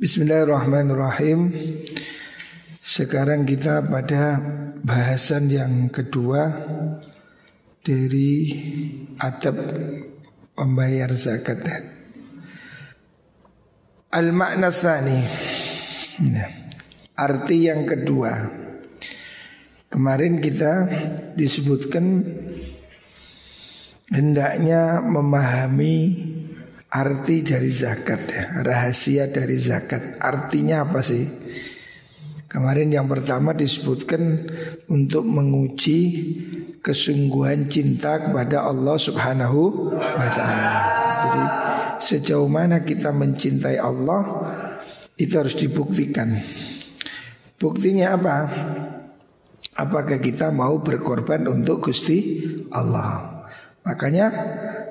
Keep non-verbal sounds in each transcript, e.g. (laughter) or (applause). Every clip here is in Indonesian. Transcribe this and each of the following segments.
Bismillahirrahmanirrahim. Sekarang kita pada bahasan yang kedua dari adab membayar zakat. Al-makna tsani. Nah, arti yang kedua. Kemarin kita disebutkan hendaknya memahami arti dari zakat ya, rahasia dari zakat. Artinya apa sih? Kemarin yang pertama disebutkan untuk menguji kesungguhan cinta kepada Allah Subhanahu wa taala. Jadi sejauh mana kita mencintai Allah itu harus dibuktikan. Buktinya apa? Apakah kita mau berkorban untuk Gusti Allah? Makanya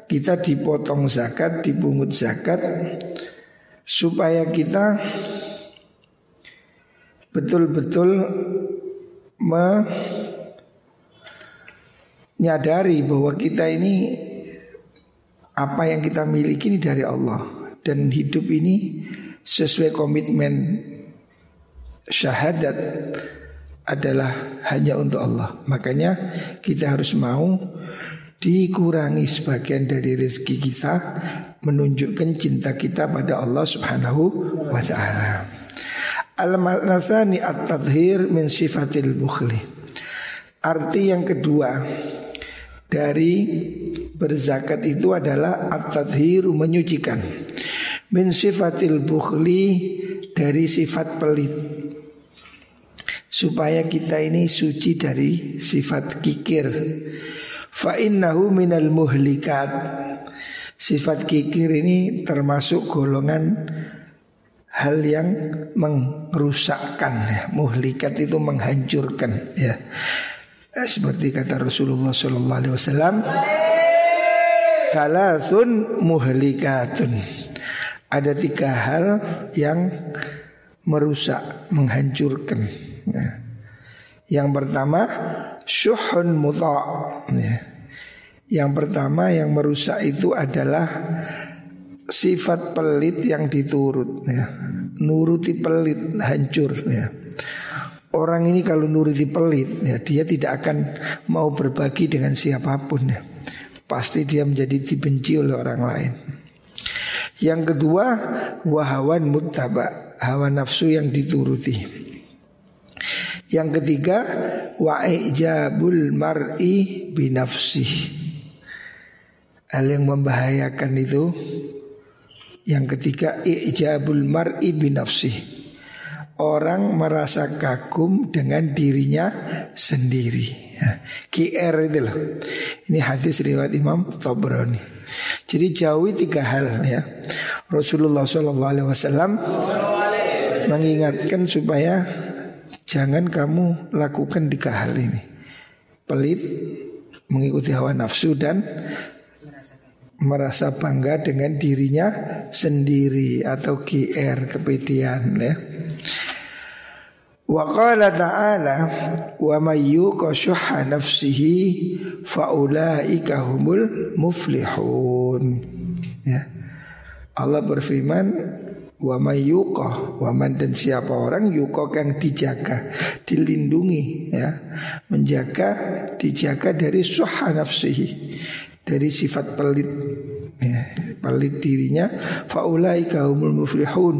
kita dipotong zakat, dipungut zakat supaya kita betul-betul menyadari bahwa kita ini apa yang kita miliki ini dari Allah dan hidup ini sesuai komitmen syahadat adalah hanya untuk Allah. Makanya kita harus mau dikurangi sebagian dari rezeki kita menunjukkan cinta kita pada Allah Subhanahu wa taala. Al-masani at-tadhhir min sifatil bukhli. Arti yang kedua dari berzakat itu adalah at-tadhhir menyucikan min sifatil bukhli dari sifat pelit supaya kita ini suci dari sifat kikir Fa innahu minal muhlikat Sifat kikir ini termasuk golongan hal yang merusakkan ya. Muhlikat itu menghancurkan ya. Eh, seperti kata Rasulullah sallallahu alaihi wasallam Salasun muhlikatun Ada tiga hal yang merusak, menghancurkan ya. Yang pertama syuhun muta' ya. Yang pertama yang merusak itu adalah sifat pelit yang diturut ya. Nuruti pelit hancur ya. Orang ini kalau nuruti pelit ya dia tidak akan mau berbagi dengan siapa pun ya. Pasti dia menjadi dibenci oleh orang lain. Yang kedua wahawan muttaba, hawa nafsu yang dituruti. Yang ketiga wa ijabul mar'i binafsih hal yang membahayakan itu yang ketiga ijabul mar'i binafsih orang merasa kagum dengan dirinya sendiri. Ya. QR itu loh. Ini hadis riwayat Imam Tabrani. Jadi jauhi tiga hal ya. Rasulullah SAW mengingatkan supaya jangan kamu lakukan tiga hal ini. Pelit mengikuti hawa nafsu dan merasa bangga dengan dirinya sendiri atau GR kepedean ya. Wa qala ta'ala wa may yuqa nafsihi faulaika humul muflihun. Ya. Allah berfirman wa may yuqa wa man dan siapa orang yuqa yang dijaga, dilindungi ya, menjaga dijaga dari syuha nafsihi dari sifat pelit ya, pelit dirinya faulai kaumul muflihun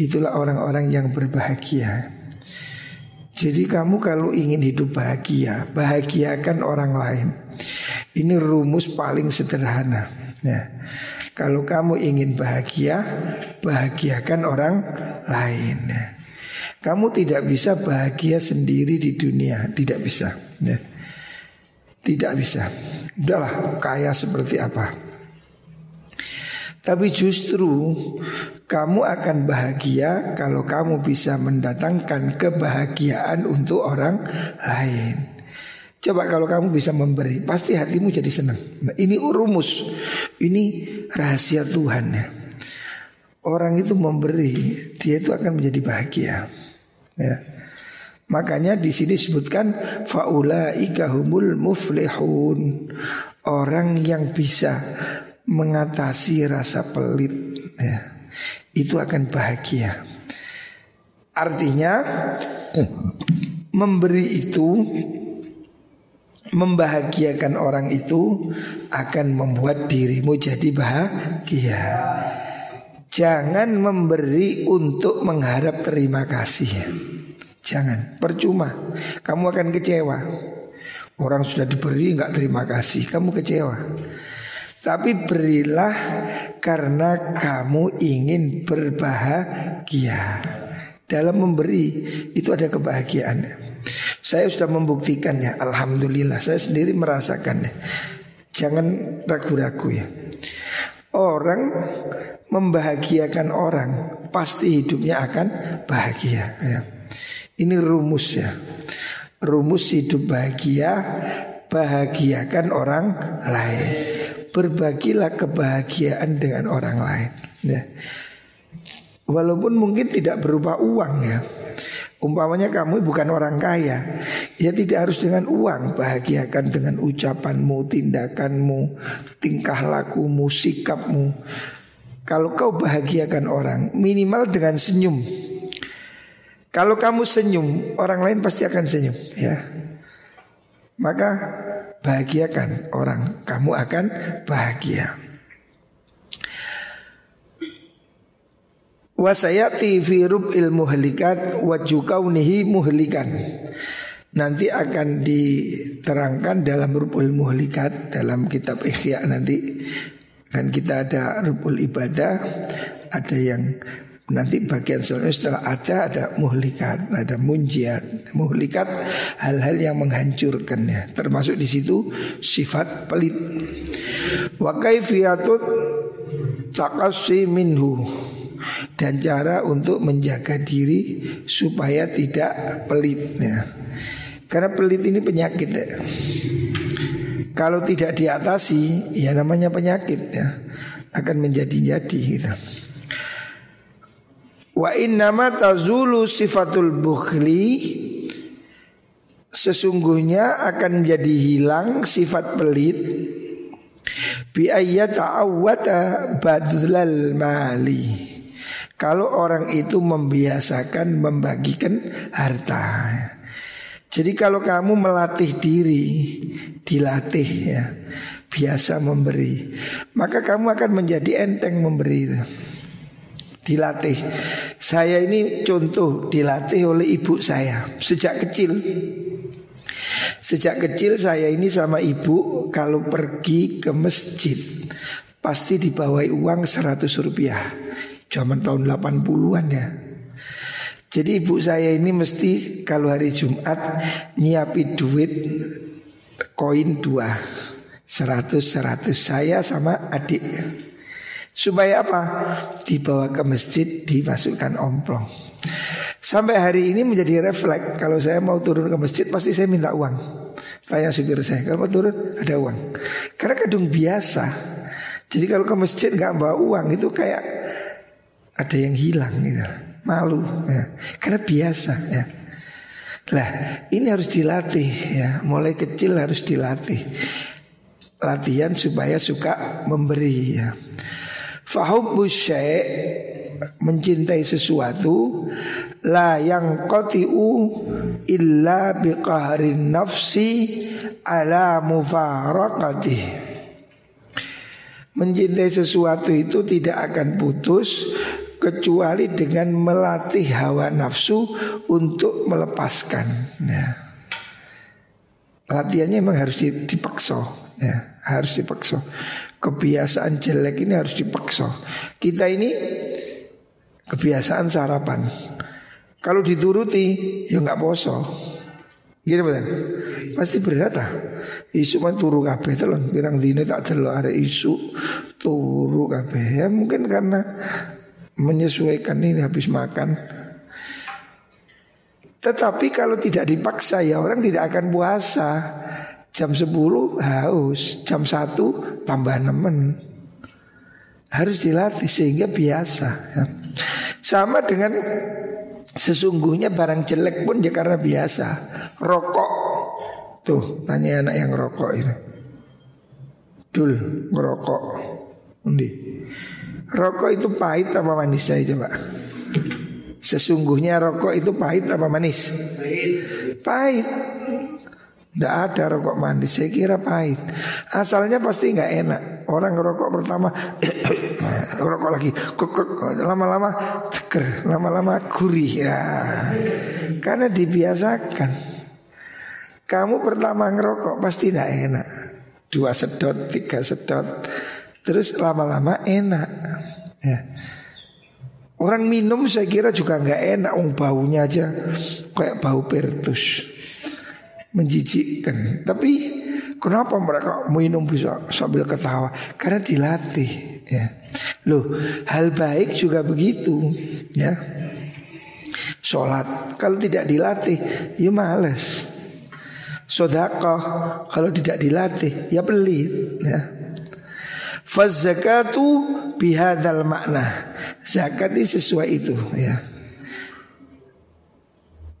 itulah orang-orang yang berbahagia jadi kamu kalau ingin hidup bahagia bahagiakan orang lain ini rumus paling sederhana ya kalau kamu ingin bahagia bahagiakan orang lain ya. kamu tidak bisa bahagia sendiri di dunia tidak bisa ya. Tidak bisa. Udahlah kaya seperti apa. Tapi justru kamu akan bahagia kalau kamu bisa mendatangkan kebahagiaan untuk orang lain. Coba kalau kamu bisa memberi, pasti hatimu jadi senang. Nah, ini rumus, ini rahasia Tuhan ya. Orang itu memberi, dia itu akan menjadi bahagia. Ya. Makanya di sini disebutkan faulaika humul muflihun. Orang yang bisa mengatasi rasa pelit ya. itu akan bahagia. Artinya memberi itu membahagiakan orang itu akan membuat dirimu jadi bahagia. Jangan memberi untuk mengharap terima kasih. Jangan, percuma. Kamu akan kecewa. Orang sudah diberi nggak terima kasih, kamu kecewa. Tapi berilah karena kamu ingin berbahagia. Dalam memberi itu ada kebahagiaan. Saya sudah membuktikannya, alhamdulillah. Saya sendiri merasakannya. Jangan ragu-ragu ya. Orang membahagiakan orang pasti hidupnya akan bahagia ya. Ini rumus ya. Rumus hidup bahagia bahagiakan orang lain. Berbagilah kebahagiaan dengan orang lain ya. Walaupun mungkin tidak berupa uang ya. Umpamanya kamu bukan orang kaya Ya tidak harus dengan uang Bahagiakan dengan ucapanmu, tindakanmu Tingkah lakumu, sikapmu Kalau kau bahagiakan orang Minimal dengan senyum Kalau kamu senyum Orang lain pasti akan senyum ya. Maka bahagiakan orang Kamu akan bahagia. Wasayati fi rub'il muhlikat wa jukaunihi muhlikan. Nanti akan diterangkan dalam rub'ul muhlikat dalam kitab Ihya nanti. Kan kita ada rub'ul ibadah ada yang nanti bagian selanjutnya setelah ada ada muhlikat, ada munjiat. Muhlikat hal-hal yang menghancurkannya, termasuk di situ sifat pelit. Wa kaifiyatut takassi minhu dan cara untuk menjaga diri supaya tidak pelit ya. Karena pelit ini penyakit ya. Kalau tidak diatasi ya namanya penyakit ya akan menjadi-jadi gitu. Wa innama tazulu sifatul bukhli Sesungguhnya akan menjadi hilang sifat pelit Bi ayyata'awwata badlal mali kalau orang itu membiasakan membagikan harta. Jadi kalau kamu melatih diri, dilatih ya, biasa memberi, maka kamu akan menjadi enteng memberi. Dilatih. Saya ini contoh dilatih oleh ibu saya sejak kecil. Sejak kecil saya ini sama ibu kalau pergi ke masjid pasti dibawai uang 100 rupiah. Zaman tahun 80-an ya Jadi ibu saya ini mesti kalau hari Jumat nyiapin duit koin dua Seratus seratus saya sama adik Supaya apa? Dibawa ke masjid dimasukkan omplong Sampai hari ini menjadi refleks Kalau saya mau turun ke masjid pasti saya minta uang Tanya supir saya Kalau mau turun ada uang Karena kadung biasa Jadi kalau ke masjid nggak bawa uang Itu kayak ada yang hilang gitu. Malu ya. Karena biasa ya. Lah, ini harus dilatih ya. Mulai kecil harus dilatih. Latihan supaya suka memberi ya. Fahubbu mencintai sesuatu la yang qatiu illa biqahrin nafsi ala mufaraqati Mencintai sesuatu itu tidak akan putus kecuali dengan melatih hawa nafsu untuk melepaskan. Ya. Latihannya memang harus dipaksa, ya, harus dipaksa. Kebiasaan jelek ini harus dipaksa. Kita ini kebiasaan sarapan. Kalau dituruti, ya nggak poso. Gini betul. Pasti berat ah. Isu man turu kabeh telon. Pirang dini tak delok ada isu turu kabeh. Ya mungkin karena menyesuaikan ini habis makan. Tetapi kalau tidak dipaksa ya orang tidak akan puasa. Jam 10 haus, jam 1 tambah nemen. Harus dilatih sehingga biasa ya. Sama dengan sesungguhnya barang jelek pun ya karena biasa. Rokok. Tuh, tanya anak yang rokok itu. Dul, ngerokok. Undi. Rokok itu pahit apa manis saya coba? Sesungguhnya rokok itu pahit apa manis? Pahit. Pahit. Tidak ada rokok manis, saya kira pahit. Asalnya pasti nggak enak. Orang rokok pertama, (coughs) rokok lagi, lama-lama seger, lama-lama gurih ya. Karena dibiasakan. Kamu pertama ngerokok pasti tidak enak. Dua sedot, tiga sedot, terus lama-lama enak. Ya. Orang minum saya kira juga nggak enak, um baunya aja kayak bau pertus menjijikkan. Tapi kenapa mereka minum bisa sambil ketawa? Karena dilatih. Ya. Loh, hal baik juga begitu. Ya. Sholat kalau tidak dilatih, ya males. Sodakoh kalau tidak dilatih, ya pelit. Ya. Fazakatu bihadal makna. Zakat ini sesuai itu ya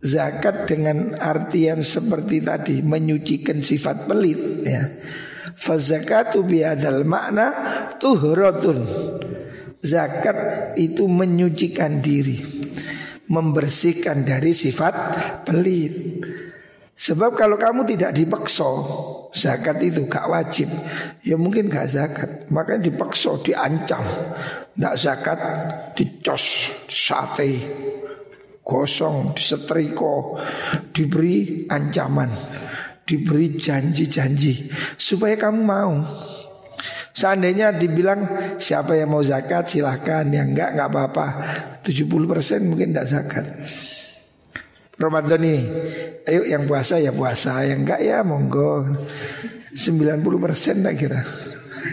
zakat dengan artian seperti tadi menyucikan sifat pelit ya. Fazakatu biadal makna tuhratun. Zakat itu menyucikan diri, membersihkan dari sifat pelit. Sebab kalau kamu tidak dipaksa Zakat itu gak wajib Ya mungkin gak zakat Makanya dipaksa, diancam Tidak zakat, dicos, sate gosong, disetriko, diberi ancaman, diberi janji-janji supaya kamu mau. Seandainya dibilang siapa yang mau zakat silahkan Yang enggak enggak apa-apa. 70% mungkin tidak zakat. Ramadan ini Ayo yang puasa ya puasa Yang enggak ya monggo. 90% tak kira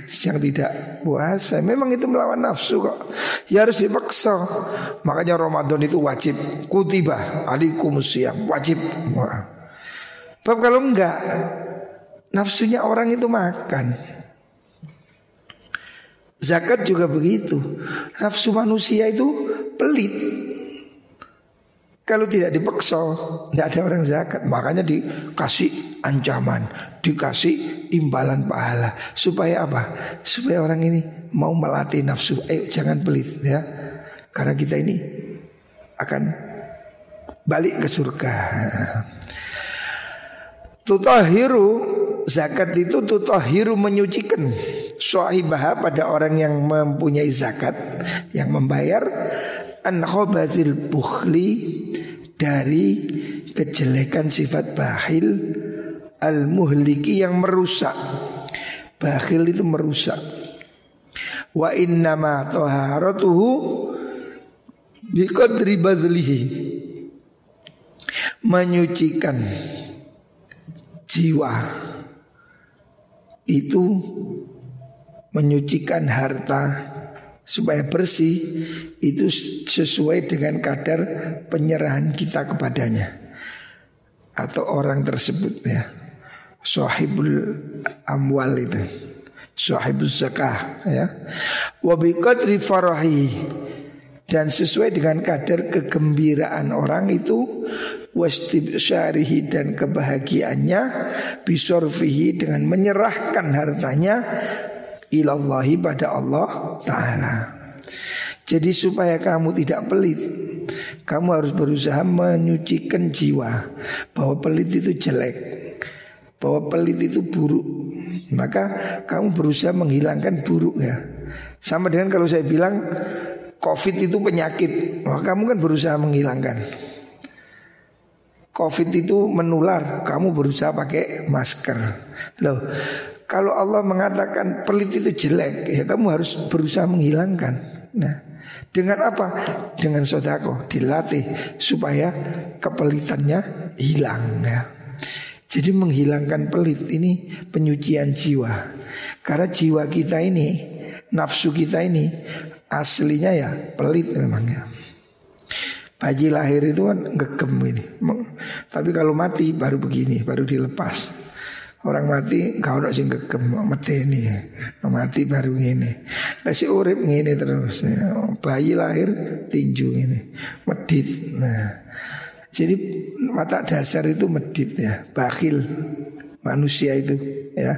yang tidak puasa. Memang itu melawan nafsu kok. Ya harus dipaksa. Makanya Ramadan itu wajib. Kutiba alaikum siam wajib. Bab kalau enggak nafsunya orang itu makan. Zakat juga begitu. Nafsu manusia itu pelit. Kalau tidak dipaksa, tidak ada orang zakat. Makanya dikasih ancaman, dikasih imbalan pahala. Supaya apa? Supaya orang ini mau melatih nafsu. Eh jangan pelit ya. Karena kita ini akan balik ke surga. Tutahiru zakat itu tutahiru menyucikan sahibah pada orang yang mempunyai zakat yang membayar an khobazil bukhli dari kejelekan sifat bakhil al muhliki yang merusak. Bakhil itu merusak. Wa innama taharatuhu biqadri badlihi. Menyucikan jiwa itu menyucikan harta supaya bersih itu sesuai dengan kadar penyerahan kita kepadanya atau orang tersebut ya sahibul amwal itu. Sahibul zakah ya. Wa biqadri farahi. Dan sesuai dengan kadar kegembiraan orang itu wastibsyarihi dan kebahagiaannya bisorfihi dengan menyerahkan hartanya ilallahi pada Allah Ta'ala. Jadi supaya kamu tidak pelit Kamu harus berusaha menyucikan jiwa Bahwa pelit itu jelek Bahwa pelit itu buruk Maka kamu berusaha menghilangkan buruk ya Sama dengan kalau saya bilang Covid itu penyakit Maka kamu kan berusaha menghilangkan Covid itu menular Kamu berusaha pakai masker Loh kalau Allah mengatakan pelit itu jelek, ya kamu harus berusaha menghilangkan. Nah, dengan apa? Dengan sodako dilatih supaya kepelitannya hilang ya. Jadi menghilangkan pelit ini penyucian jiwa. Karena jiwa kita ini, nafsu kita ini aslinya ya pelit memangnya. Bayi lahir itu kan gegem ini. Tapi kalau mati baru begini, baru dilepas. Orang mati kau nak sing gegem ini Mati baru ini Lah urip ngene terus. Bayi lahir tinju ini Medit. Nah. Jadi mata dasar itu medit ya, bakhil manusia itu ya.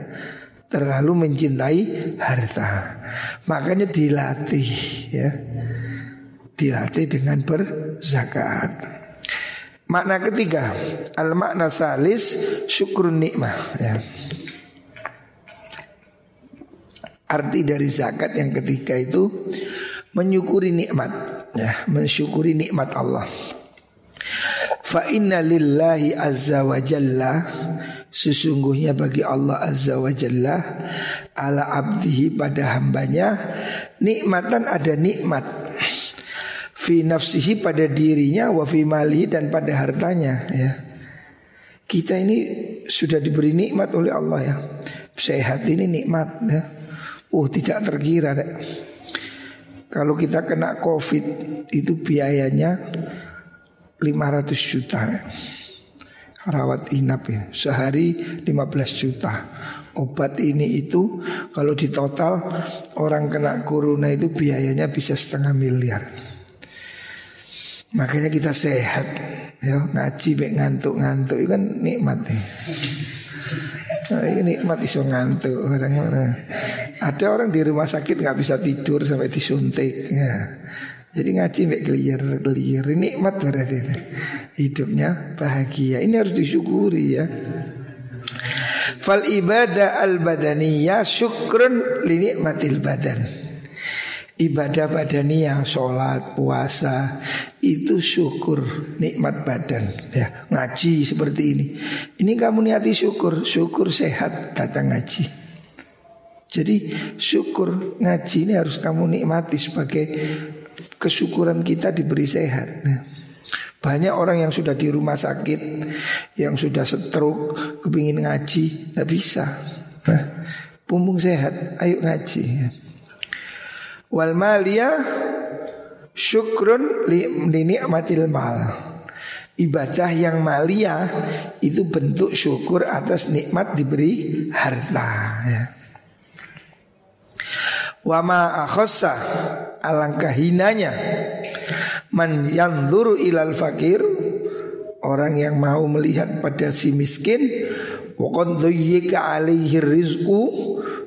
terlalu mencintai harta. Makanya dilatih ya. Dilatih dengan berzakat. Makna ketiga, al makna salis syukur nikmah ya. Arti dari zakat yang ketiga itu menyukuri nikmat ya, mensyukuri nikmat Allah. Fa inna lillahi azza wa jalla Sesungguhnya bagi Allah azza wa jalla Ala abdihi pada hambanya Nikmatan ada nikmat fi nafsihi pada dirinya wa fi malihi dan pada hartanya ya. Kita ini sudah diberi nikmat oleh Allah ya. Sehat ini nikmat ya. Oh tidak terkira. Kalau kita kena covid itu biayanya 500 juta ya. Rawat inap ya Sehari 15 juta Obat ini itu Kalau di total Orang kena corona itu biayanya bisa setengah miliar Makanya kita sehat ya ngaji baik ngantuk-ngantuk itu kan nikmat nih. Nah, ini nikmat iso ngantuk orang mana. Ada orang di rumah sakit nggak bisa tidur sampai disuntik ya. Jadi ngaji baik clear clear nikmat berarti hidupnya bahagia. Ini harus disyukuri ya. Fal ibadah al badaniyah syukrun li nikmatil badan. Ibadah badaniyah, sholat, puasa itu syukur nikmat badan. Ya ngaji seperti ini. Ini kamu niati syukur. Syukur sehat datang ngaji. Jadi syukur ngaji ini harus kamu nikmati sebagai kesyukuran kita diberi sehat ya. Banyak orang yang sudah di rumah sakit Yang sudah stroke Kepingin ngaji Tidak bisa nah, Pumbung sehat Ayo ngaji. Wal malia syukrun li, li mal. Ibadah yang malia itu bentuk syukur atas nikmat diberi harta ya. Wama akhosa alangkah hinanya. Man yang luru ilal fakir orang yang mau melihat pada si miskin wakon alaihi rizku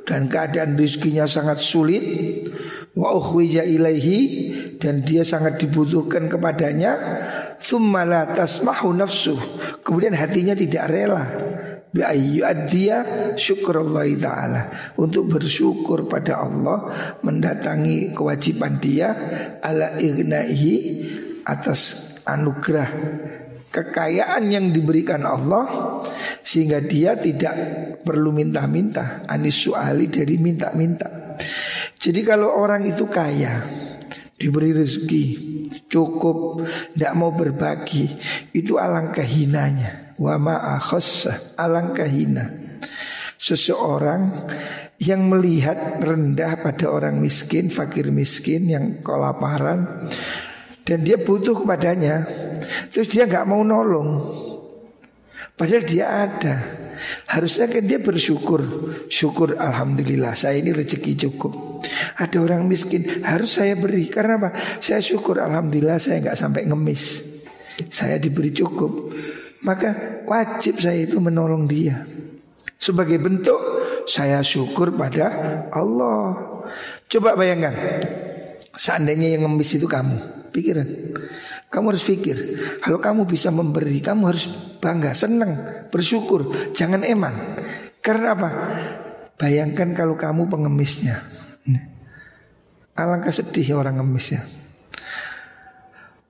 dan keadaan rizkinya sangat sulit wa ukhwija ilaihi dan dia sangat dibutuhkan kepadanya thumma la tasmahu nafsuh. Kemudian hatinya tidak rela bi dia syukrullah taala untuk bersyukur pada Allah mendatangi kewajiban dia ala ignaihi atas anugerah kekayaan yang diberikan Allah sehingga dia tidak perlu minta-minta anis suali dari minta-minta jadi kalau orang itu kaya, diberi rezeki, cukup, tidak mau berbagi, itu alangkah hinanya. Wa alangkah hina. Seseorang yang melihat rendah pada orang miskin, fakir miskin yang kelaparan dan dia butuh kepadanya, terus dia nggak mau nolong, padahal dia ada. Harusnya kan dia bersyukur Syukur Alhamdulillah saya ini rezeki cukup Ada orang miskin harus saya beri Karena apa? Saya syukur Alhamdulillah saya nggak sampai ngemis Saya diberi cukup Maka wajib saya itu menolong dia Sebagai bentuk saya syukur pada Allah Coba bayangkan Seandainya yang ngemis itu kamu Pikiran kamu harus pikir, kalau kamu bisa memberi, kamu harus bangga, senang, bersyukur, jangan eman. Karena apa? Bayangkan kalau kamu pengemisnya. Alangkah sedih orang ngemisnya.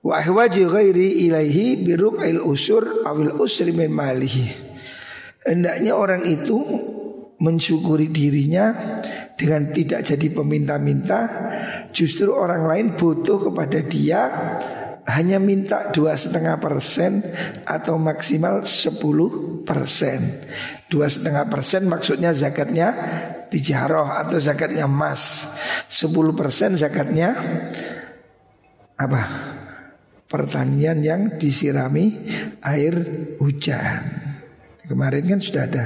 Wa ahwaji ghairi ilaihi birub'il usur awil usri min. Hendaknya orang itu mensyukuri dirinya dengan tidak jadi peminta-minta, justru orang lain butuh kepada dia hanya minta dua setengah persen atau maksimal sepuluh persen. Dua setengah persen maksudnya zakatnya tijaroh atau zakatnya emas. Sepuluh persen zakatnya apa? Pertanian yang disirami air hujan. Kemarin kan sudah ada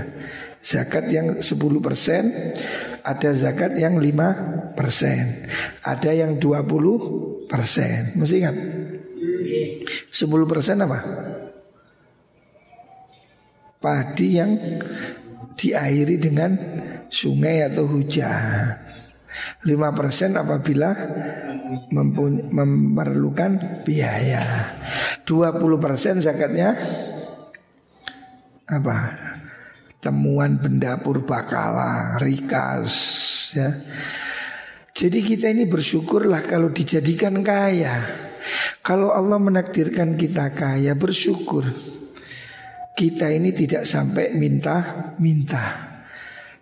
zakat yang sepuluh persen, ada zakat yang lima persen, ada yang dua puluh persen. Mesti ingat. 10% apa? Padi yang diairi dengan sungai atau hujan. 5% apabila memerlukan biaya. 20% zakatnya apa? Temuan benda purbakala, rikas ya. Jadi kita ini bersyukurlah kalau dijadikan kaya. Kalau Allah menakdirkan kita kaya, bersyukur. Kita ini tidak sampai minta-minta.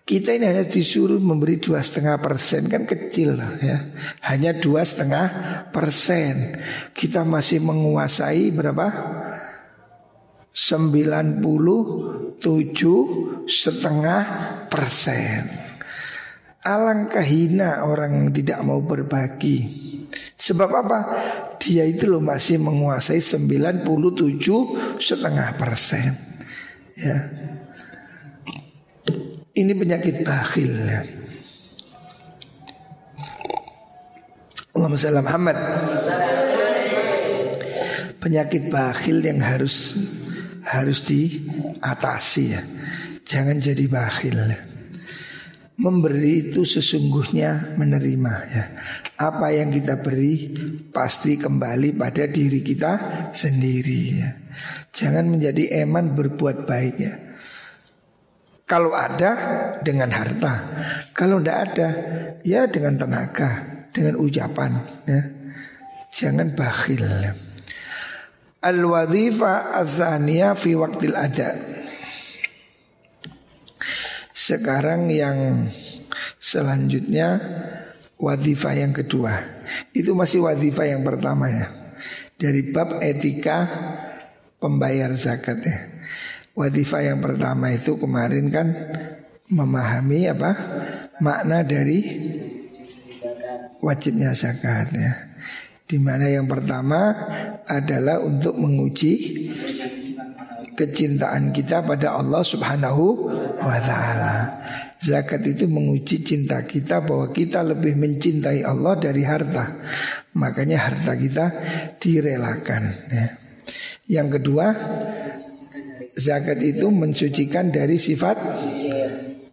Kita ini hanya disuruh memberi dua setengah persen kan kecil lah ya, hanya dua setengah persen. Kita masih menguasai berapa? Sembilan puluh tujuh setengah persen. Alangkah hina orang tidak mau berbagi. Sebab apa? Dia itu loh masih menguasai 97 setengah persen. Ya, ini penyakit bakhil ya. Allahumma sallam Muhammad Penyakit bakhil yang harus harus diatasi ya. Jangan jadi bakhil. Memberi itu sesungguhnya menerima ya. Apa yang kita beri pasti kembali pada diri kita sendiri ya. Jangan menjadi eman berbuat baik ya. Kalau ada dengan harta, kalau tidak ada ya dengan tenaga, dengan ucapan. Ya. Jangan bakhil. Al wadhifa azania fi waktil ada. Sekarang yang selanjutnya wadhifa yang kedua. Itu masih wadhifa yang pertama ya. Dari bab etika pembayar zakat ya. Wadifah yang pertama itu kemarin kan memahami apa makna dari wajibnya zakat ya. Di mana yang pertama adalah untuk menguji kecintaan kita pada Allah Subhanahu wa taala. Zakat itu menguji cinta kita bahwa kita lebih mencintai Allah dari harta. Makanya harta kita direlakan ya. Yang kedua Zakat itu mensucikan dari sifat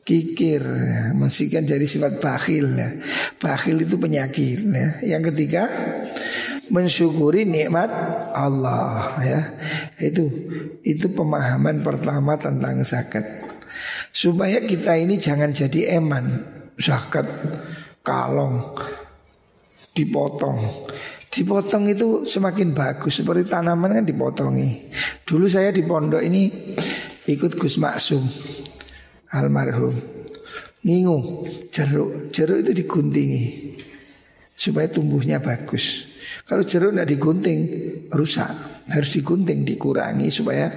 kikir, mensucikan dari sifat bakhil. Ya. Bakhil itu penyakit. Ya. Yang ketiga, mensyukuri nikmat Allah. Ya, itu itu pemahaman pertama tentang zakat. Supaya kita ini jangan jadi eman zakat kalong dipotong Dipotong itu semakin bagus. Seperti tanaman kan dipotongi. Dulu saya di pondok ini Ikut Gus Maksum Almarhum. Ngingu Jeruk. Jeruk itu diguntingi Supaya tumbuhnya bagus. Kalau jeruk tidak digunting Rusak. Harus digunting dikurangi Supaya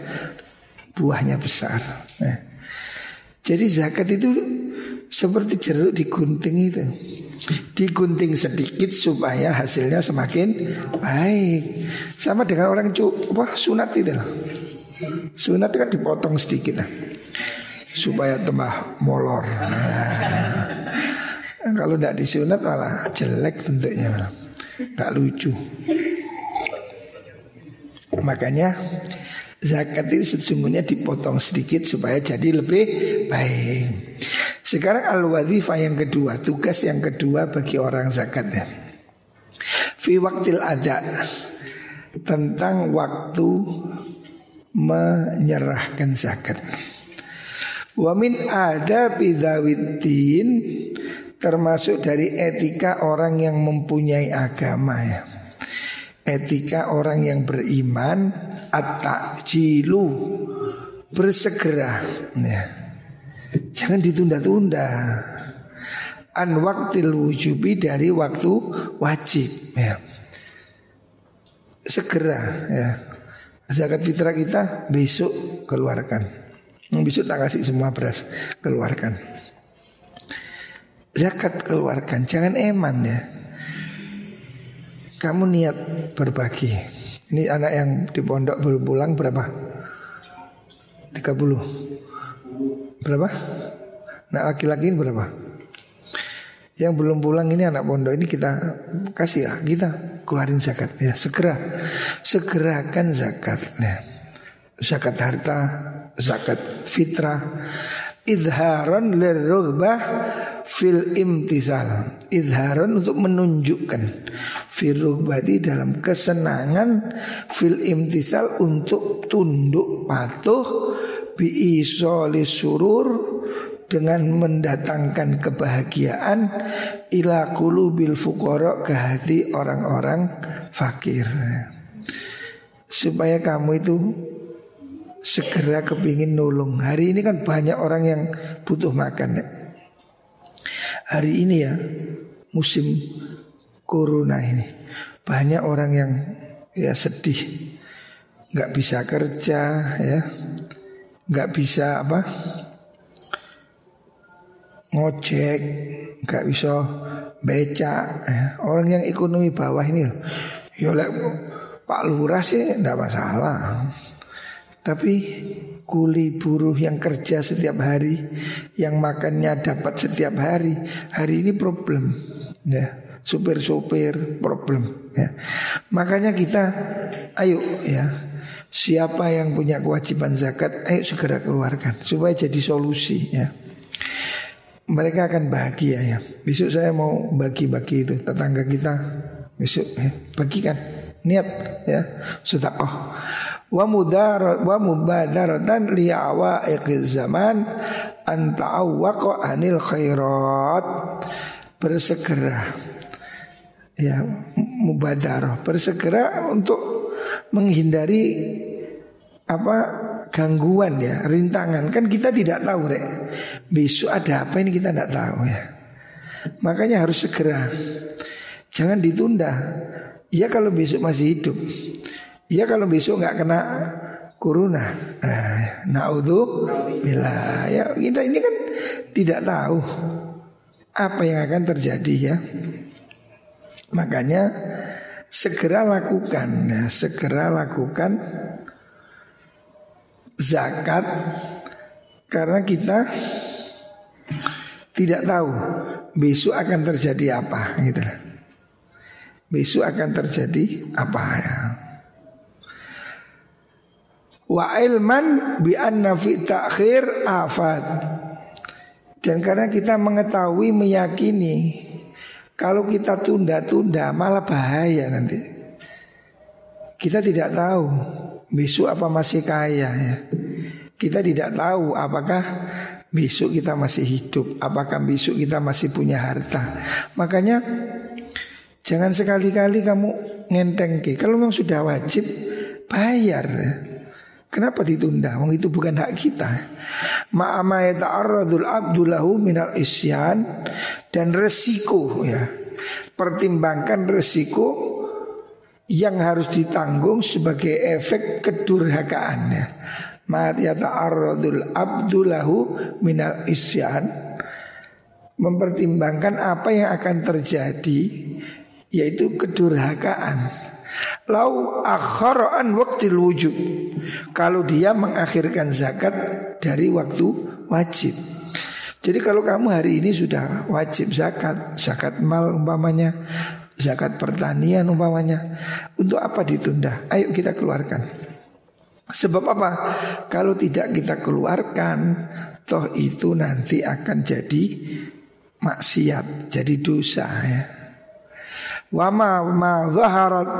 buahnya besar. Nah, Jadi zakat itu Seperti jeruk digunting itu digunting sedikit supaya hasilnya semakin baik. Sama dengan orang cu wah sunat itu lah. Sunat kan dipotong sedikit lah. Supaya tambah molor. Nah, kalau tidak disunat malah jelek bentuknya malah. Gak lucu. Makanya zakat itu sesungguhnya dipotong sedikit supaya jadi lebih baik. Sekarang al-wadhifah yang kedua, tugas yang kedua bagi orang zakat ya. Fi waktil ada tentang waktu menyerahkan zakat. Wa min ada bidawiddin termasuk dari etika orang yang mempunyai agama ya. Etika orang yang beriman at-ta'jilu bersegera ya. Jangan ditunda-tunda. An waktil wujubi dari waktu wajib ya. Segera ya. Zakat fitrah kita besok keluarkan. Besok tak kasih semua beras, keluarkan. Zakat keluarkan, jangan eman ya. Kamu niat berbagi. Ini anak yang di pondok baru pulang berapa? 30 Berapa? Nah laki-laki ini berapa? Yang belum pulang ini anak pondok ini kita kasih ya, kita keluarin zakat ya segera segerakan zakat ya. Zakat harta, zakat fitrah. idharan lirugbah fil imtithal idharan untuk menunjukkan fil dalam kesenangan fil imtithal untuk tunduk patuh bi surur dengan mendatangkan kebahagiaan ila bil fuqara ke hati orang-orang fakir supaya kamu itu segera kepingin nolong. Hari ini kan banyak orang yang butuh makan ya. Hari ini ya musim corona ini banyak orang yang ya sedih, nggak bisa kerja ya, nggak bisa apa ngojek, nggak bisa beca. Ya. Orang yang ekonomi bawah ini, ya Pak Lurah sih nggak masalah. Tapi kuli buruh yang kerja setiap hari, yang makannya dapat setiap hari, hari ini problem. Ya, supir-supir problem. Ya. Makanya kita, ayo ya, siapa yang punya kewajiban zakat, ayo segera keluarkan supaya jadi solusi. Ya. Mereka akan bahagia ya. Besok saya mau bagi-bagi itu tetangga kita. Besok ya, bagikan niat ya sedekah wa mudarat wa mubadaratan li awaiqiz zaman an ta'awwaqa anil khairat bersegera ya mubadarah bersegera untuk menghindari apa gangguan ya rintangan. Kan kita tidak tahu rek. Besok ada apa ini kita tidak tahu ya. Makanya harus segera. Jangan ditunda. Ya kalau besok masih hidup. Ya kalau besok nggak kena corona. Nah, naudhu bila ya kita ini kan tidak tahu apa yang akan terjadi ya. Makanya segera lakukan ya, segera lakukan zakat karena kita tidak tahu besok akan terjadi apa gitu. Besok akan terjadi apa ya wa ilman bi anna fi ta'khir afat. Dan karena kita mengetahui meyakini kalau kita tunda-tunda malah bahaya nanti. Kita tidak tahu besok apa masih kaya ya. Kita tidak tahu apakah besok kita masih hidup, apakah besok kita masih punya harta. Makanya jangan sekali-kali kamu ngenteng ke. Kalau memang sudah wajib bayar. Ya. Kenapa ditunda? Wong itu bukan hak kita. Ma'ama yata'arradul abdullahu minal isyan dan resiko ya. Pertimbangkan resiko yang harus ditanggung sebagai efek kedurhakaan ya. Ma yata'arradul abdullahu minal isyan mempertimbangkan apa yang akan terjadi yaitu kedurhakaan. Lau akharaan waktu wujud Kalau dia mengakhirkan zakat dari waktu wajib Jadi kalau kamu hari ini sudah wajib zakat Zakat mal umpamanya Zakat pertanian umpamanya Untuk apa ditunda? Ayo kita keluarkan Sebab apa? Kalau tidak kita keluarkan Toh itu nanti akan jadi maksiat Jadi dosa ya Wama ma zaharat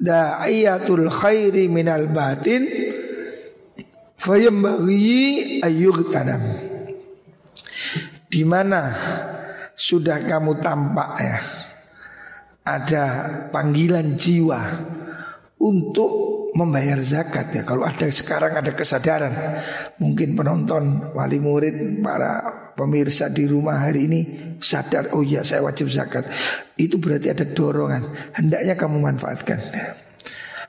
da'iyatul khairi minal batin fayambaghi tanam di mana sudah kamu tampak ya ada panggilan jiwa untuk membayar zakat ya. Kalau ada sekarang ada kesadaran, mungkin penonton wali murid para pemirsa di rumah hari ini sadar oh ya saya wajib zakat. Itu berarti ada dorongan. Hendaknya kamu manfaatkan.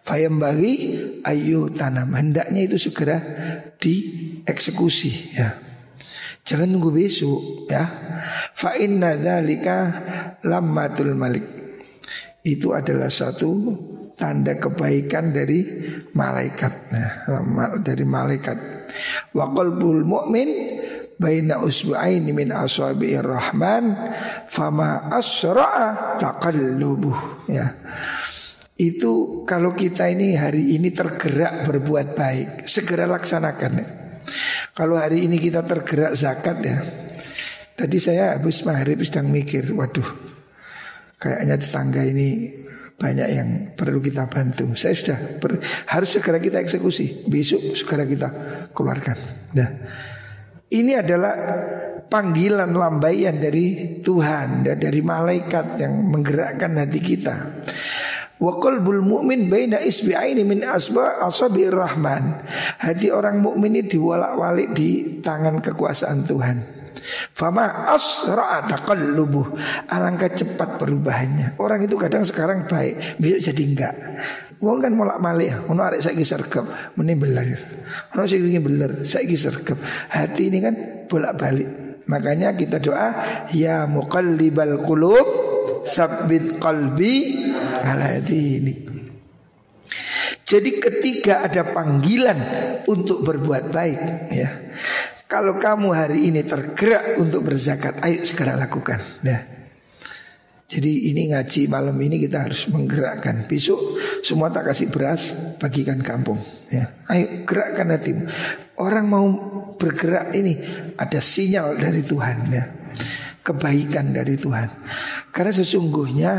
Fayam bagi ayu tanam. Hendaknya itu segera dieksekusi ya. Jangan nunggu besok ya. Fa inna dzalika lammatul malik. Itu adalah satu tanda kebaikan dari malaikat. Nah, dari malaikat. Wa qalbul mu'min baina usbu'aini min asabi'ir rahman fama asra'a taqallubuh. Ya. Itu kalau kita ini hari ini tergerak berbuat baik segera laksanakan. Kalau hari ini kita tergerak zakat ya. Tadi saya habis maghrib sedang mikir, waduh, kayaknya tetangga ini banyak yang perlu kita bantu. Saya sudah ber, harus segera kita eksekusi. Besok segera kita keluarkan. Nah, ini adalah panggilan lambaian dari Tuhan, dari malaikat yang menggerakkan hati kita. Wa qalbul mu'min baina isbi'aini min asba asabir rahman. Hati orang mukmin ini diwalak-walik di tangan kekuasaan Tuhan. Fama asra'a taqallubuh. Alangkah cepat perubahannya. Orang itu kadang sekarang baik, besok jadi enggak. Wong kan molak malik, ono arek saiki sergap, meni beler. Ono sing beler, saiki sergap. Hati ini kan bolak-balik. Makanya kita doa ya muqallibal qulub sabbit qalbi ala ini. Jadi ketika ada panggilan untuk berbuat baik ya. Kalau kamu hari ini tergerak untuk berzakat, ayo segera lakukan. Ya. Jadi ini ngaji malam ini kita harus menggerakkan. Besok semua tak kasih beras, bagikan kampung. Ya. Ayo gerakkan hatimu. Orang mau bergerak ini ada sinyal dari Tuhan ya kebaikan dari Tuhan. Karena sesungguhnya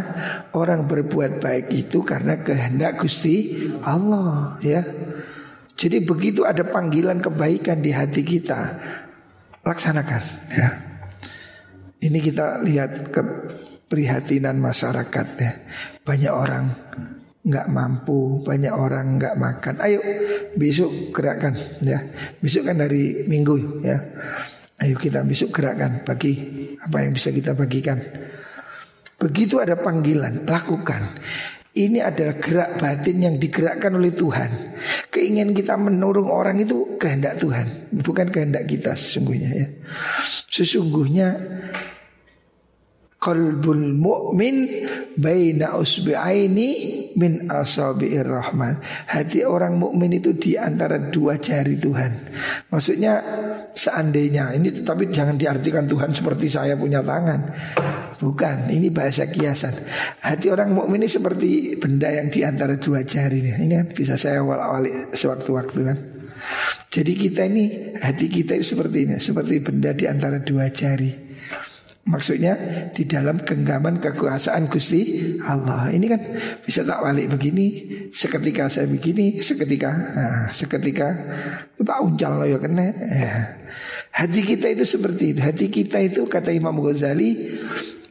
orang berbuat baik itu karena kehendak Gusti Allah ya. Jadi begitu ada panggilan kebaikan di hati kita, laksanakan ya. Ini kita lihat keprihatinan masyarakat ya. Banyak orang nggak mampu, banyak orang nggak makan. Ayo besok gerakan ya. Besok kan hari Minggu ya. Ayo kita besok gerakkan bagi apa yang bisa kita bagikan. Begitu ada panggilan, lakukan. Ini adalah gerak batin yang digerakkan oleh Tuhan. Keinginan kita menurung orang itu kehendak Tuhan, bukan kehendak kita sesungguhnya ya. Sesungguhnya qalbul mu'min baina usbi'aini min asabi'ir rahman. Hati orang mukmin itu di antara dua jari Tuhan. Maksudnya seandainya ini tapi jangan diartikan Tuhan seperti saya punya tangan. Bukan, ini bahasa kiasan. Hati orang mukmin ini seperti benda yang di antara dua jari ini. Ini kan bisa saya awal-awali sewaktu-waktu kan. Jadi kita ini hati kita itu seperti ini, seperti benda di antara dua jari. Maksudnya di dalam genggaman kekuasaan Gusti Allah. Ini kan bisa tak balik begini, seketika saya begini, seketika nah, seketika tak uncal lo ya kena. Ya. Hati kita itu seperti itu. Hati kita itu kata Imam Ghazali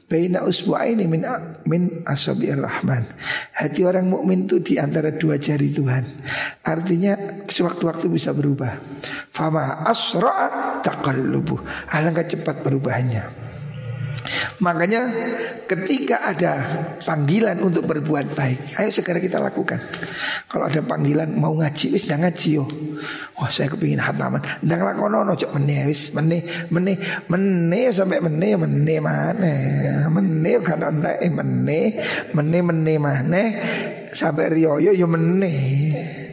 Baina usbu'aini min min asabi'ir rahman. Hati orang mukmin itu di antara dua jari Tuhan. Artinya sewaktu-waktu bisa berubah. Fama asra'a taqallubu. Alangkah cepat perubahannya. Makanya ketika ada panggilan untuk berbuat baik, ayo segera kita lakukan. Kalau ada panggilan mau ngaji, wis jangan ngaji yo. Wah saya kepingin hataman, ndang lakono cok meneh wis meneh meneh meneh sampai meneh meneh mana meneh kan entek meneh meneh meneh mana sampai rioyo yo meneh.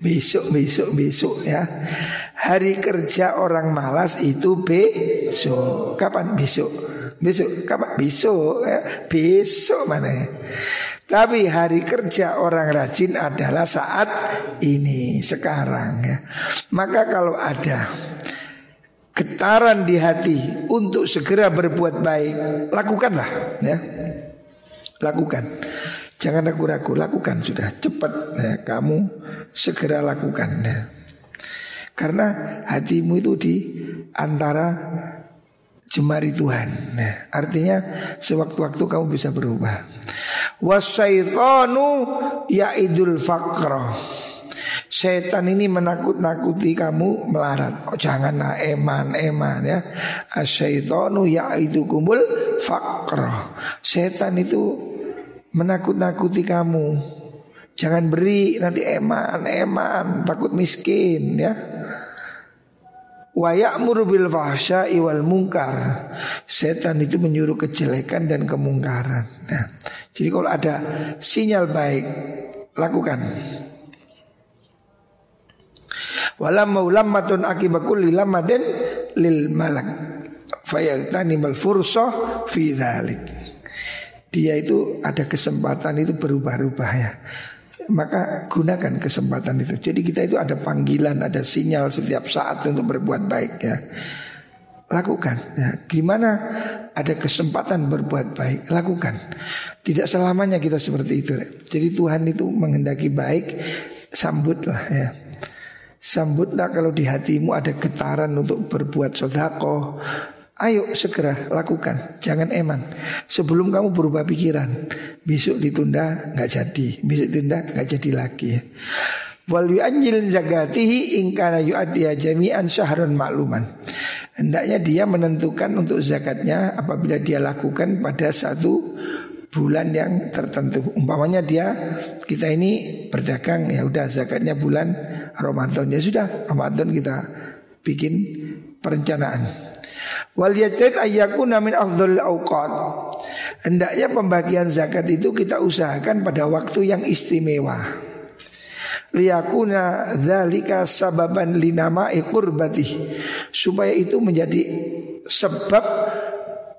Besok besok besok ya. Hari kerja orang malas itu besok. Kapan besok? Besok kapan? Besok ya. Besok mana ya? Tapi hari kerja orang rajin adalah saat ini sekarang ya. Maka kalau ada getaran di hati untuk segera berbuat baik, lakukanlah ya. Lakukan. Jangan ragu-ragu, lakukan sudah cepat ya, kamu segera lakukan ya. Karena hatimu itu di antara jemari Tuhan. Nah, artinya sewaktu-waktu kamu bisa berubah. Wasaitonu yaidul faqra. Setan ini menakut-nakuti kamu melarat. Oh, jangan nah, eman eman ya. Asyaitonu yaidukumul faqra. Setan itu menakut-nakuti kamu. Jangan beri nanti eman eman takut miskin ya. Wa ya'muru bil fahsya'i wal munkar. Setan itu menyuruh kejelekan dan kemungkaran. Nah, jadi kalau ada sinyal baik, lakukan. Walam maulammatun akibakul lilamadin lil malak. Fayagtani mal fursoh fi dhalik. Dia itu ada kesempatan itu berubah-ubah ya. Maka gunakan kesempatan itu. Jadi kita itu ada panggilan, ada sinyal setiap saat untuk berbuat baik ya. Lakukan. Ya. Gimana ada kesempatan berbuat baik, lakukan. Tidak selamanya kita seperti itu. Jadi Tuhan itu menghendaki baik, sambutlah ya. Sambutlah kalau di hatimu ada getaran untuk berbuat sodako Ayo segera lakukan, jangan eman. Sebelum kamu berubah pikiran, besok ditunda nggak jadi, besok ditunda nggak jadi lagi. Wal yu'anjil zakatihi ingkana yu'atiya jami'an syahrun makluman. Hendaknya dia menentukan untuk zakatnya apabila dia lakukan pada satu bulan yang tertentu. Umpamanya dia kita ini berdagang ya udah zakatnya bulan Ramadan ya sudah Ramadan kita bikin perencanaan. Wal yajid ayyakuna min afdhal awqat. Hendaknya pembagian zakat itu kita usahakan pada waktu yang istimewa. Liyakuna dzalika sababan linama'i qurbati. Supaya itu menjadi sebab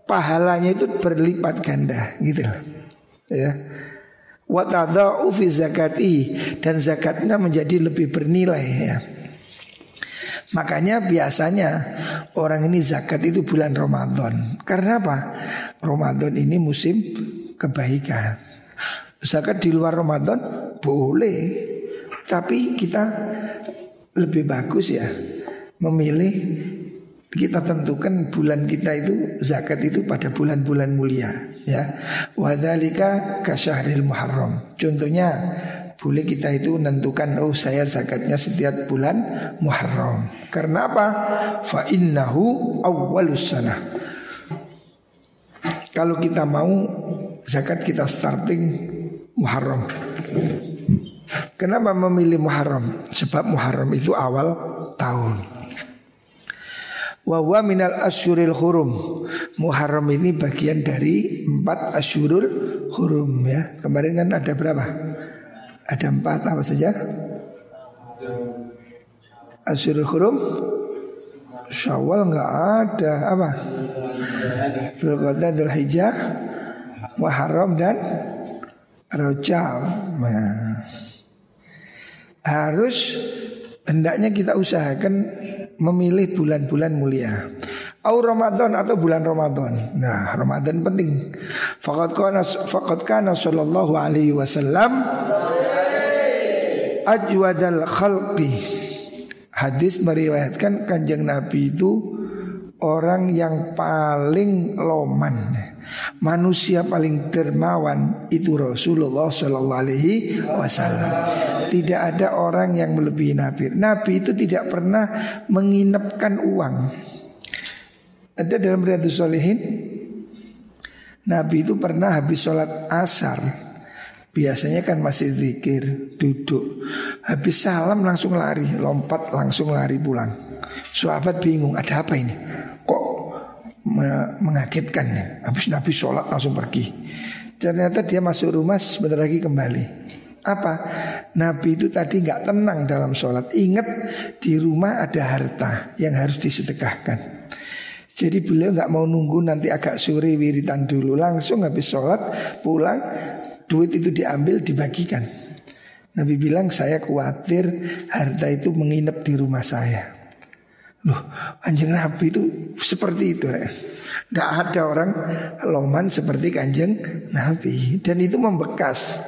pahalanya itu berlipat ganda gitu Ya. Wa tadau fi zakati dan zakatnya menjadi lebih bernilai ya. Makanya biasanya orang ini zakat itu bulan Ramadan. Karena apa? Ramadan ini musim kebaikan. Zakat di luar Ramadan boleh. Tapi kita lebih bagus ya memilih kita tentukan bulan kita itu zakat itu pada bulan-bulan mulia ya. Wadzalika kasyahril Muharram. Contohnya boleh kita itu menentukan oh saya zakatnya setiap bulan Muharram. Karena apa? Fa innahu. Kalau kita mau zakat kita starting Muharram. Kenapa memilih Muharram? Sebab Muharram itu awal tahun. Wa minal asyuril hurum. Muharram ini bagian dari empat asyurul hurum ya. Kemarin kan ada berapa? Ada empat apa saja? Asyurul Hurum Syawal nggak ada apa? Dzulqa'dah, Dzulhijjah, Muharram dan Rajab. Nah. Harus hendaknya kita usahakan memilih bulan-bulan mulia. Au Ramadan atau bulan Ramadan. Nah, Ramadan penting. Faqad kana faqad kana sallallahu alaihi wasallam ajwadal khalqi Hadis meriwayatkan kanjeng Nabi itu orang yang paling loman Manusia paling dermawan itu Rasulullah Shallallahu Alaihi Wasallam. Tidak ada orang yang melebihi Nabi. Nabi itu tidak pernah menginapkan uang. Ada dalam Riyadus Solehin Nabi itu pernah habis sholat asar Biasanya kan masih zikir, duduk. Habis salam langsung lari, lompat langsung lari pulang. Sahabat bingung, ada apa ini? Kok mengagetkan? Habis Nabi sholat langsung pergi. Ternyata dia masuk rumah sebentar lagi kembali. Apa? Nabi itu tadi nggak tenang dalam sholat. Ingat di rumah ada harta yang harus disedekahkan. Jadi beliau nggak mau nunggu nanti agak sore wiritan dulu. Langsung habis sholat pulang duit itu diambil dibagikan. Nabi bilang saya khawatir harta itu menginap di rumah saya. Loh, kanjeng Nabi itu seperti itu. Tidak ada orang loman seperti kanjeng Nabi dan itu membekas.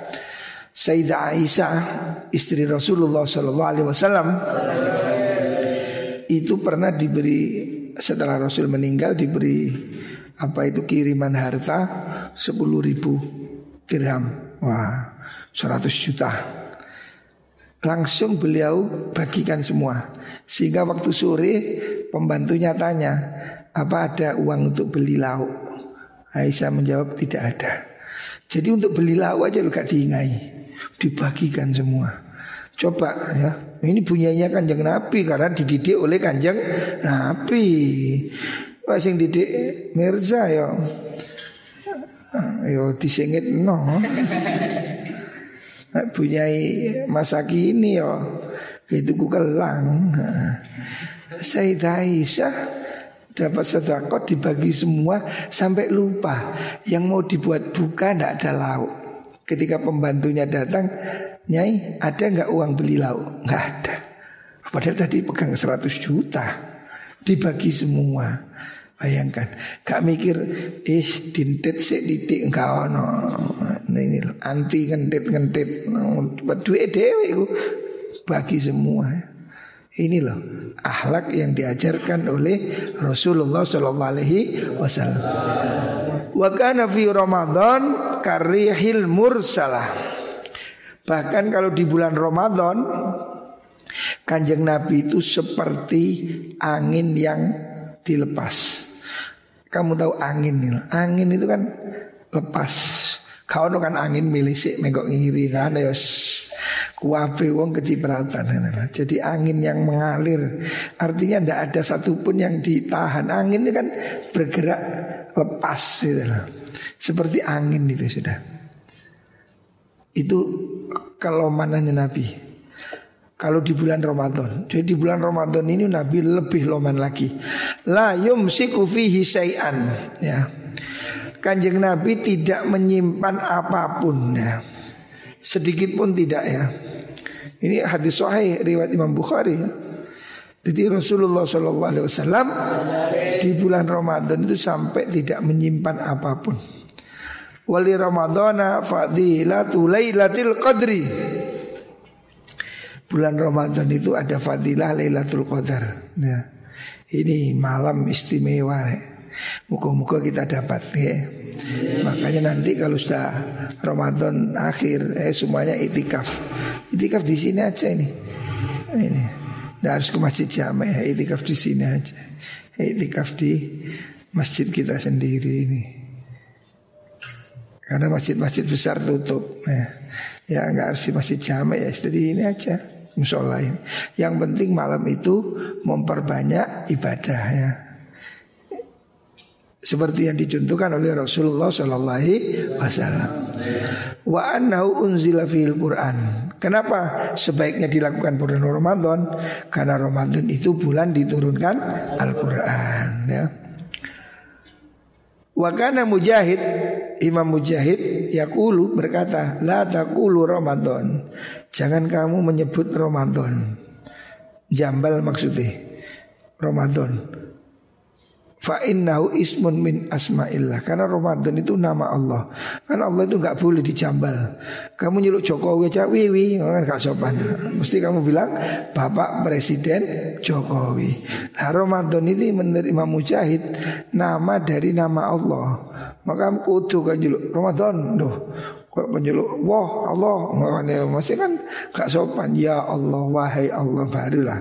Sayyidah Aisyah istri Rasulullah Sallallahu Alaihi Wasallam itu pernah diberi setelah Rasul meninggal diberi apa itu kiriman harta sepuluh ribu dirham. Wah, 100 juta. Langsung beliau bagikan semua. Sehingga waktu sore pembantunya tanya, apa ada uang untuk beli lauk? Aisyah menjawab tidak ada. Jadi untuk beli lauk aja lu gak diingai. Dibagikan semua. Coba ya, ini punyanya kanjeng Nabi karena dididik oleh kanjeng Nabi. Wah sing didik Mirza ya Yo disengit no. Punyai masa kini yo itu ku kelang. Sayyidah Aisyah dapat sedekah dibagi semua sampai lupa yang mau dibuat buka tidak ada lauk. Ketika pembantunya datang Nyai ada nggak uang beli lauk? Nggak ada. Padahal tadi pegang 100 juta dibagi semua. Bayangkan, gak mikir ih dintet sik didik enggak ono. Nah, ini loh, anti ngentit ngentit. Duit dewe bagi semua. Ini loh akhlak yang diajarkan oleh Rasulullah Shallallahu Alaihi. Wa fi Ramadan karihil mursalah. Bahkan kalau di bulan Ramadan Kanjeng Nabi itu seperti angin yang dilepas. Kamu tahu angin nih, angin itu kan lepas. Kau kan angin milisik mengkok ngiri kan ya wong kecipratan. Jadi angin yang mengalir artinya tidak ada satupun yang ditahan. Angin ini kan bergerak lepas gitu Seperti angin itu sudah. Itu kalau mananya Nabi. Kalau di bulan Ramadan Jadi di bulan Ramadan ini Nabi lebih loman lagi La yumsiku fihi say'an ya. Kanjeng Nabi tidak menyimpan apa pun ya. Sedikit pun tidak ya Ini hadis sahih riwayat Imam Bukhari ya. Jadi Rasulullah SAW di bulan Ramadan itu sampai tidak menyimpan apa pun. Wali Ramadana fadilatu lailatul qadri bulan Ramadan itu ada fadilah Lailatul Qadar. Ya. Ini malam istimewa. Muka-muka kita dapat ya. Makanya nanti kalau sudah Ramadan akhir eh semuanya itikaf. Itikaf di sini aja ini. Ini. Nggak harus ke masjid jamaah ya, itikaf di sini aja. Itikaf di masjid kita sendiri ini. Karena masjid-masjid besar tutup ya. Ya nggak harus di masjid jamaah ya, jadi ini aja musola ini. Yang penting malam itu memperbanyak ibadah ya. Seperti yang dicontohkan oleh Rasulullah Sallallahu Alaihi Wasallam. Wa annahu unzila fil Quran. Kenapa sebaiknya dilakukan bulan Ramadan? Karena Ramadan itu bulan diturunkan Al Quran. Ya. Wa kana Mujahid Imam Mujahid yakulu berkata la taqulu Ramadan. Jangan kamu menyebut Ramadan. Jambal maksudnya Ramadan. Fa innahu ismun min asma'illah. Karena Ramadan itu nama Allah. Karena Allah itu nggak boleh dijambal. Kamu nyeluk Jokowi aja Wiwi kan gak sopan. Mesti kamu bilang Bapak Presiden Jokowi. Nah Ramadan ini menurut Imam Mujahid Nama dari nama Allah. Maka kudu kan nyeluk Ramadan Duh. Kok penyeluk Wah Allah. Makanya masih kan gak sopan. Ya Allah Wahai Allah Barulah.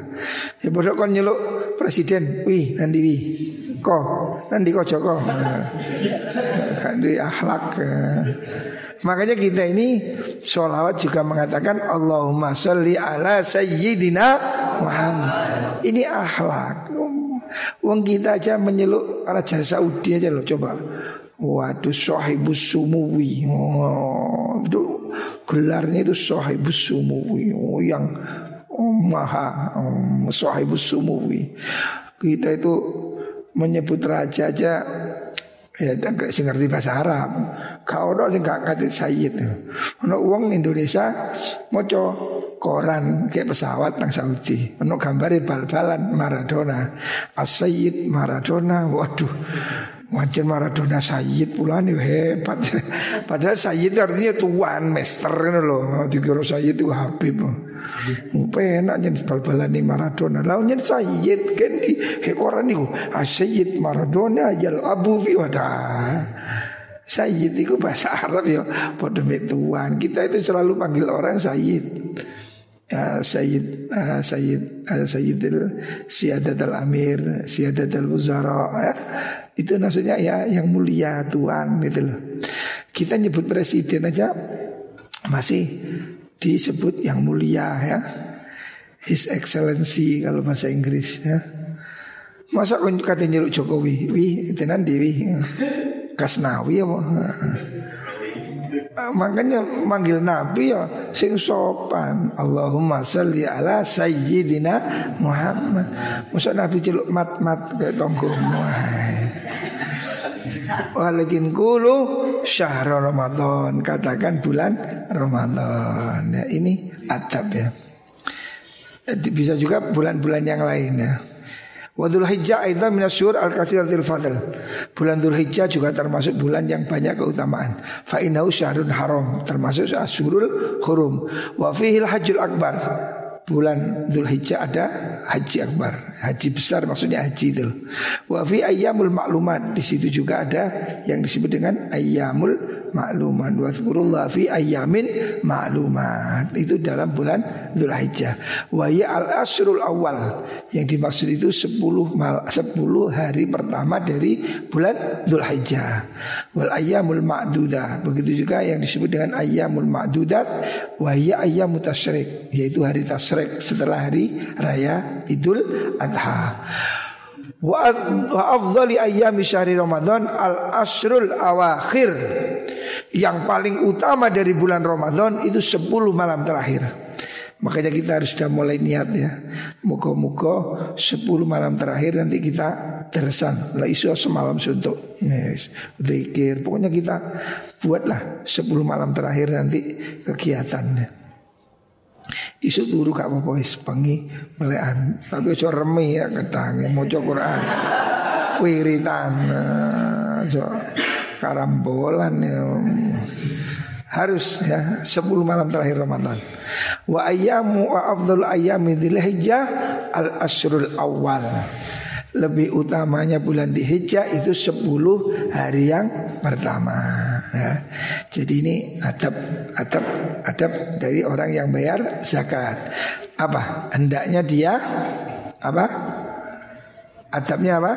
Ya bodoh kan nyeluk Presiden Wih nanti wih Kok Nanti kok Joko. Kan di akhlak. Makanya kita ini Sholawat juga mengatakan Allahumma sholli ala sayyidina Muhammad. Ini akhlak. Wong kita aja menyeluk Raja Saudi aja loh coba. Waduh sahibus sumuwi. Oh, Gelarnya itu sahibus sumuwi. Oh, Yang oh, maha oh, sumuwi. Kita itu menyebut raja aja Ya gak sih ngerti bahasa Arab. Kau orang sih gak ngerti sayyid. Ono uang Indonesia Moco koran kayak pesawat nang Saudi. Ono gambarin bal-balan Maradona. As-Sayyid Maradona Waduh Wajan Maradona Sayyid pula nih hebat. (laughs) Padahal Sayyid artinya tuan, master kan loh. Dikira Sayyid itu Habib. Penak jadi bal-balan nih Maradona. Lawannya Sayyid kan di koran itu. Ah, Sayyid Maradona yal Abu fi wadah. Sayyid itu bahasa (laughs) Arab ya Pada tuan Kita itu selalu panggil orang Sayyid ya, Sayyid uh, Sayyid uh, Sayyidil Siadat al-Amir Siadat al-Wuzara ya. Itu maksudnya ya yang mulia Tuhan gitu loh. Kita nyebut presiden aja masih disebut yang mulia ya. His Excellency kalau bahasa Inggris ya. Masa kau kata nyeluk Jokowi, wih tenan dewi, kasnawi ya. Makanya manggil Nabi ya sing sopan. Allahumma salli ala sayyidina Muhammad. Masa Nabi celuk mat-mat kayak tonggo. Walakin kulu syahr Ramadan. Katakan bulan Ramadan. Ya, Ini adab ya. Bisa juga bulan-bulan yang lain ya. Wadul Hijjah itu minasyur al-kathiratil fadl. Bulan Dhul Hijjah juga termasuk bulan yang banyak keutamaan. Fa innahu syahrun haram Termasuk asyurul hurum. Wa fihil hajjul akbar bulan Dhul Hijjah ada haji akbar, haji besar maksudnya haji itu. Wa fi ayyamul maklumat di situ juga ada yang disebut dengan ayyamul maklumat. Wa dzkurullah fi ayyamin maklumat. Itu dalam bulan Dhul Hijjah. Wa ya al asrul awal yang dimaksud itu 10 mal, 10 hari pertama dari bulan Dhul Hijjah. Wal ayyamul ma'dudah. Begitu juga yang disebut dengan ayyamul ma'dudat wa ya ayyamut tasyrik yaitu hari tasyrik setelah hari raya Idul Adha. Wa afdhali ayyami syahri Ramadan al asrul awakhir. Yang paling utama dari bulan Ramadan itu 10 malam terakhir. Makanya kita harus sudah mulai niat ya Muka-muka 10 malam terakhir nanti kita teresan Lah isu semalam suntuk yes. Zikir Pokoknya kita buatlah 10 malam terakhir nanti kegiatannya Isu turu gak apa-apa wis pengi melekan. Tapi aja remi ya ketangi maca Quran. Wiritan aja karambolan ya. Harus ya 10 malam terakhir Ramadan. Wa ayyamu wa afdhalu ayyami dzilhijjah al asrul awal lebih utamanya bulan Dzulhijjah itu 10 hari yang pertama ya. Jadi ini adab adab adab dari orang yang bayar zakat. Apa? Hendaknya dia apa? Adabnya apa?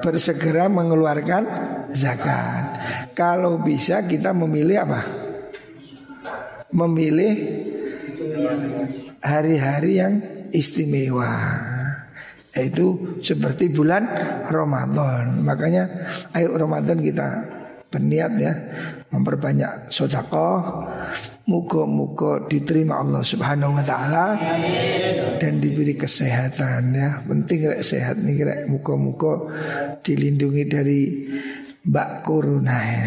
Bersegera mengeluarkan zakat. Kalau bisa kita memilih apa? Memilih hari-hari yang istimewa itu seperti bulan Ramadan. Makanya ayo Ramadan kita berniat ya memperbanyak sodako muko-muko diterima Allah Subhanahu Wa Taala dan diberi kesehatan ya penting rek sehat nih rek muko-muko dilindungi dari mbak corona ya.